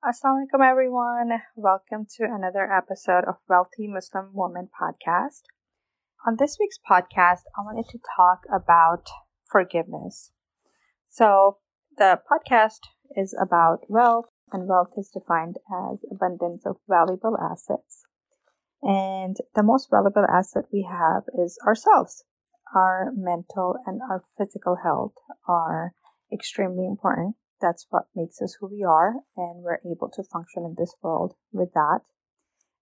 Assalamualaikum everyone. Welcome to another episode of Wealthy Muslim Woman podcast. On this week's podcast, I wanted to talk about forgiveness. So, the podcast is about wealth, and wealth is defined as abundance of valuable assets. And the most valuable asset we have is ourselves. Our mental and our physical health are extremely important. That's what makes us who we are, and we're able to function in this world with that.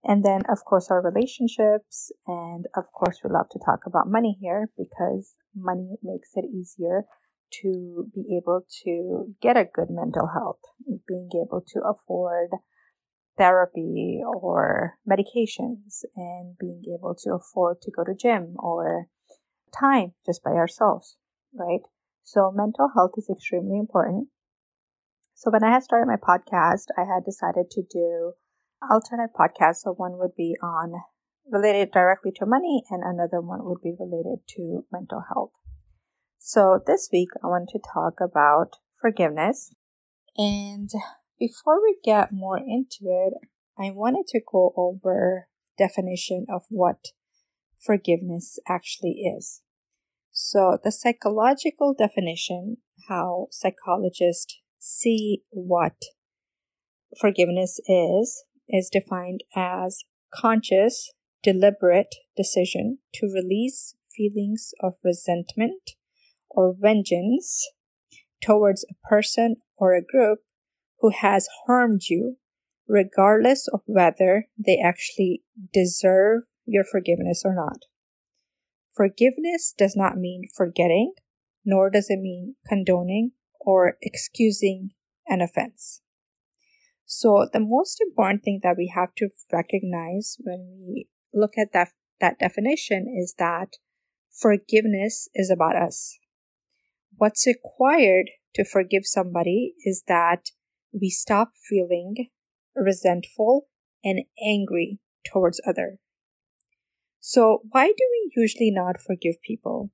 And then, of course, our relationships. And of course, we love to talk about money here because money makes it easier to be able to get a good mental health, being able to afford therapy or medications and being able to afford to go to gym or time just by ourselves, right? So mental health is extremely important. So when I had started my podcast, I had decided to do alternate podcasts. So one would be on related directly to money and another one would be related to mental health. So this week I want to talk about forgiveness. And before we get more into it, I wanted to go over definition of what forgiveness actually is. So the psychological definition, how psychologists see what forgiveness is, is defined as conscious, deliberate decision to release feelings of resentment or vengeance towards a person or a group who has harmed you, regardless of whether they actually deserve your forgiveness or not. Forgiveness does not mean forgetting, nor does it mean condoning or excusing an offense. So the most important thing that we have to recognize when we look at that, that definition is that forgiveness is about us. What's required to forgive somebody is that we stop feeling resentful and angry towards other. So why do we usually not forgive people?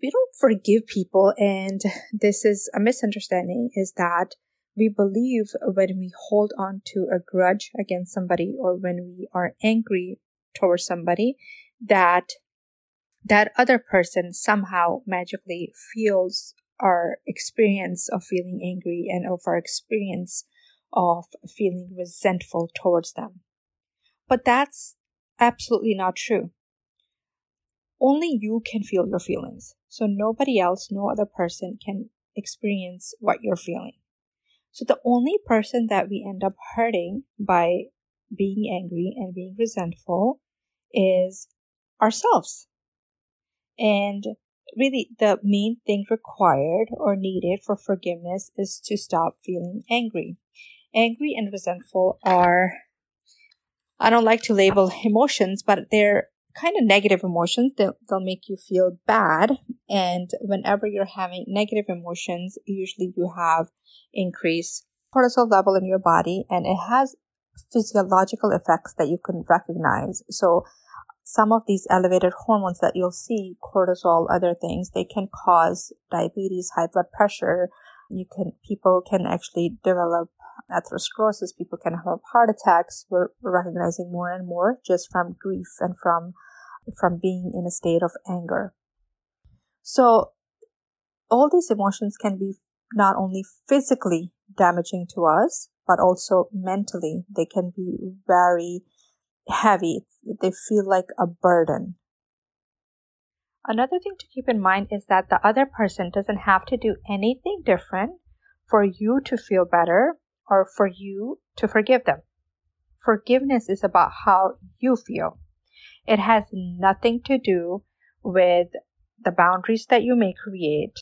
We don't forgive people and this is a misunderstanding is that we believe when we hold on to a grudge against somebody or when we are angry towards somebody that that other person somehow magically feels our experience of feeling angry and of our experience of feeling resentful towards them. But that's absolutely not true. Only you can feel your feelings. So nobody else, no other person can experience what you're feeling. So the only person that we end up hurting by being angry and being resentful is ourselves. And really, the main thing required or needed for forgiveness is to stop feeling angry. Angry and resentful are, I don't like to label emotions, but they're kind of negative emotions. They'll, they'll make you feel bad. And whenever you're having negative emotions, usually you have increased cortisol level in your body and it has physiological effects that you can recognize. So some of these elevated hormones that you'll see, cortisol, other things, they can cause diabetes, high blood pressure. You can, people can actually develop atherosclerosis. People can have heart attacks. We're recognizing more and more just from grief and from, from being in a state of anger. So all these emotions can be not only physically damaging to us, but also mentally. They can be very heavy. They feel like a burden. Another thing to keep in mind is that the other person doesn't have to do anything different for you to feel better or for you to forgive them. Forgiveness is about how you feel. It has nothing to do with the boundaries that you may create.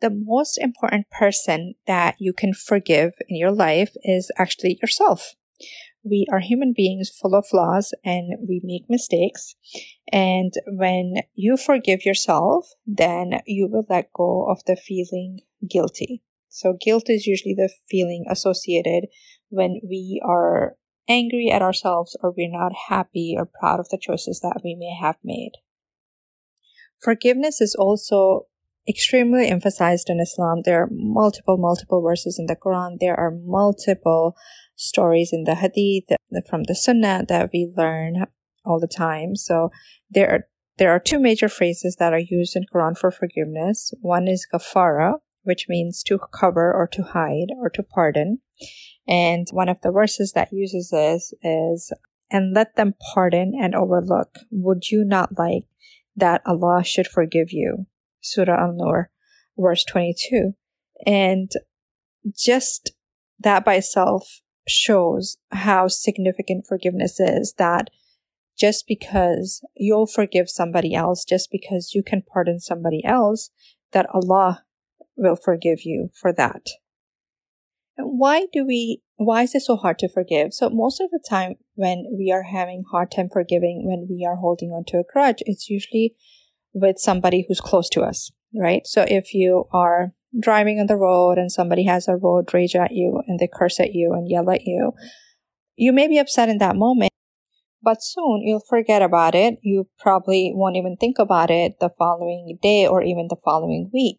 The most important person that you can forgive in your life is actually yourself we are human beings full of flaws and we make mistakes. And when you forgive yourself, then you will let go of the feeling guilty. So guilt is usually the feeling associated when we are angry at ourselves or we're not happy or proud of the choices that we may have made. Forgiveness is also extremely emphasized in Islam. There are multiple, multiple verses in the Quran. There are multiple stories in the Hadith from the Sunnah that we learn all the time. So there are there are two major phrases that are used in Quran for forgiveness. One is ghafara, which means to cover or to hide or to pardon. And one of the verses that uses this is, and let them pardon and overlook. Would you not like that Allah should forgive you? Surah An-Nur, verse 22. And just that by itself shows how significant forgiveness is that just because you'll forgive somebody else, just because you can pardon somebody else, that Allah will forgive you for that. And why do we, why is it so hard to forgive? So most of the time when we are having hard time forgiving, when we are holding on to a grudge, it's usually with somebody who's close to us, right? So if you are driving on the road and somebody has a road rage at you and they curse at you and yell at you, you may be upset in that moment, but soon you'll forget about it. You probably won't even think about it the following day or even the following week.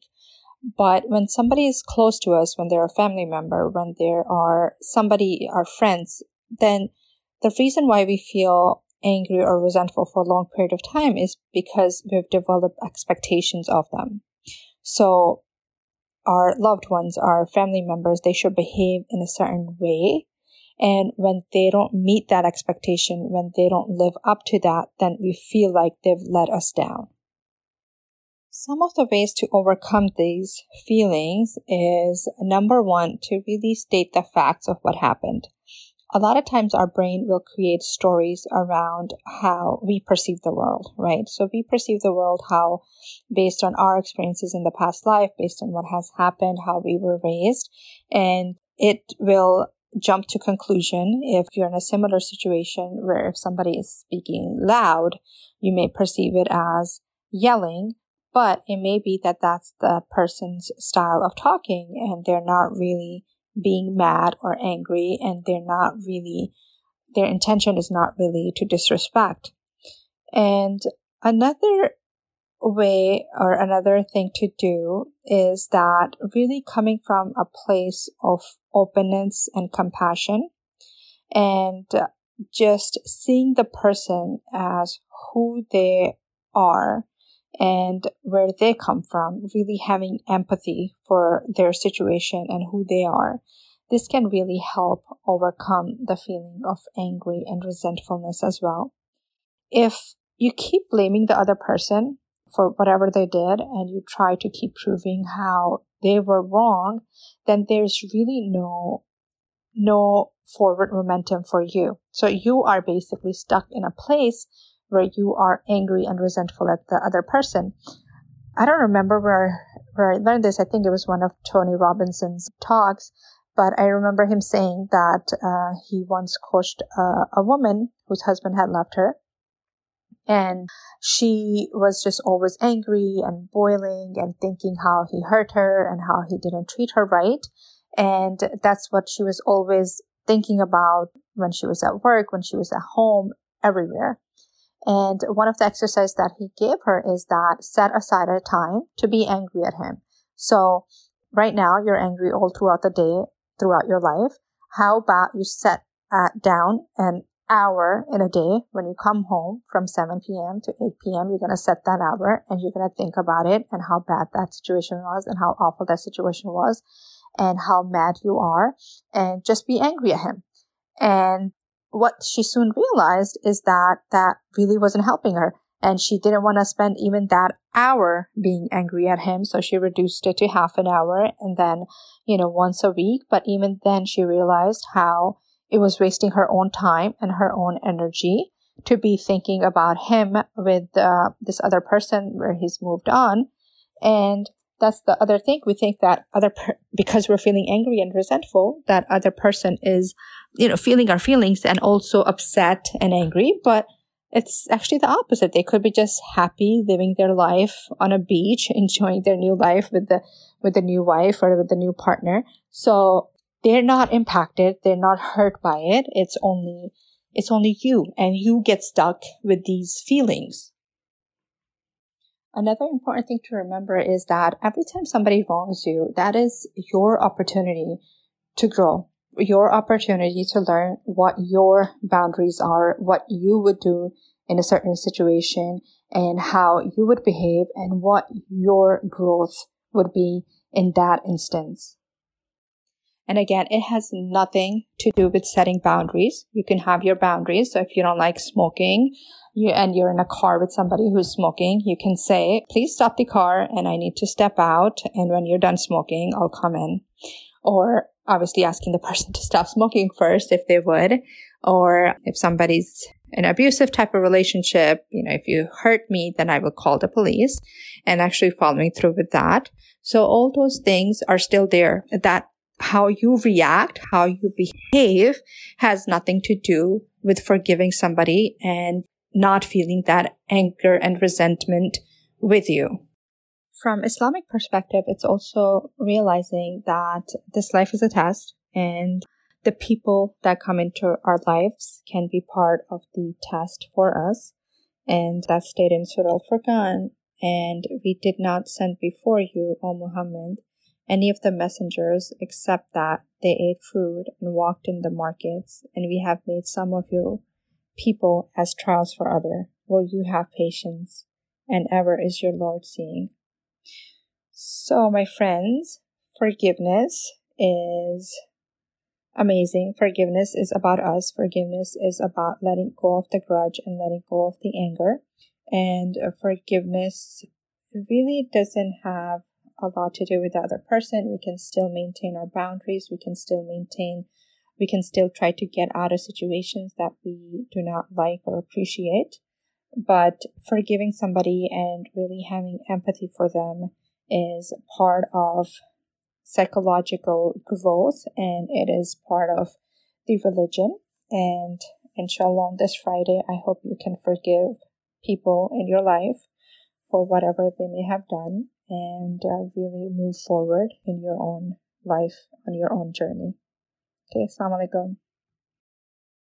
But when somebody is close to us, when they're a family member, when there are somebody, our friends, then the reason why we feel angry or resentful for a long period of time is because we've developed expectations of them. So our loved ones, our family members, they should behave in a certain way. And when they don't meet that expectation, when they don't live up to that, then we feel like they've let us down. Some of the ways to overcome these feelings is number one, to really state the facts of what happened. A lot of times our brain will create stories around how we perceive the world, right? So we perceive the world how based on our experiences in the past life, based on what has happened, how we were raised, and it will jump to conclusion if you're in a similar situation where if somebody is speaking loud, you may perceive it as yelling but it may be that that's the person's style of talking and they're not really being mad or angry and they're not really, their intention is not really to disrespect. And another way or another thing to do is that really coming from a place of openness and compassion and just seeing the person as who they are and where they come from, really having empathy for their situation and who they are. This can really help overcome the feeling of angry and resentfulness as well. If you keep blaming the other person for whatever they did and you try to keep proving how they were wrong, then there's really no no forward momentum for you. So you are basically stuck in a place where you are angry and resentful at the other person. I don't remember where where I learned this. I think it was one of Tony Robinson's talks, but I remember him saying that uh, he once coached a, a woman whose husband had left her, and she was just always angry and boiling and thinking how he hurt her and how he didn't treat her right, and that's what she was always thinking about when she was at work, when she was at home, everywhere. And one of the exercises that he gave her is that set aside a time to be angry at him. So right now you're angry all throughout the day, throughout your life. How about you set uh, down an hour in a day when you come home from 7 p.m. to 8 p.m. You're going to set that hour and you're going to think about it and how bad that situation was and how awful that situation was and how mad you are and just be angry at him. And what she soon realized is that that really wasn't helping her. And she didn't want to spend even that hour being angry at him. So she reduced it to half an hour and then, you know, once a week. But even then she realized how it was wasting her own time and her own energy to be thinking about him with uh, this other person where he's moved on. And that's the other thing. We think that other, per- because we're feeling angry and resentful, that other person is, you know, feeling our feelings and also upset and angry. But it's actually the opposite. They could be just happy living their life on a beach, enjoying their new life with the, with the new wife or with the new partner. So they're not impacted. They're not hurt by it. It's only, it's only you and you get stuck with these feelings. Another important thing to remember is that every time somebody wrongs you, that is your opportunity to grow, your opportunity to learn what your boundaries are, what you would do in a certain situation, and how you would behave, and what your growth would be in that instance. And again, it has nothing to do with setting boundaries. You can have your boundaries. So if you don't like smoking, you, and you're in a car with somebody who's smoking, you can say, please stop the car and I need to step out. And when you're done smoking, I'll come in. Or obviously asking the person to stop smoking first if they would. Or if somebody's an abusive type of relationship, you know, if you hurt me, then I will call the police and actually following through with that. So all those things are still there. That how you react, how you behave has nothing to do with forgiving somebody and not feeling that anger and resentment with you. From Islamic perspective, it's also realizing that this life is a test and the people that come into our lives can be part of the test for us. And that's stated in Surah Al-Furqan. And we did not send before you, O Muhammad, any of the messengers except that they ate food and walked in the markets, and we have made some of you people as trials for other. Will you have patience? And ever is your Lord seeing. So, my friends, forgiveness is amazing. Forgiveness is about us. Forgiveness is about letting go of the grudge and letting go of the anger. And uh, forgiveness really doesn't have a lot to do with the other person. We can still maintain our boundaries. We can still maintain, we can still try to get out of situations that we do not like or appreciate. But forgiving somebody and really having empathy for them is part of psychological growth and it is part of the religion. And inshallah, on this Friday, I hope you can forgive people in your life for whatever they may have done and uh, really move forward in your own life on your own journey. Oke, okay, Assalamualaikum.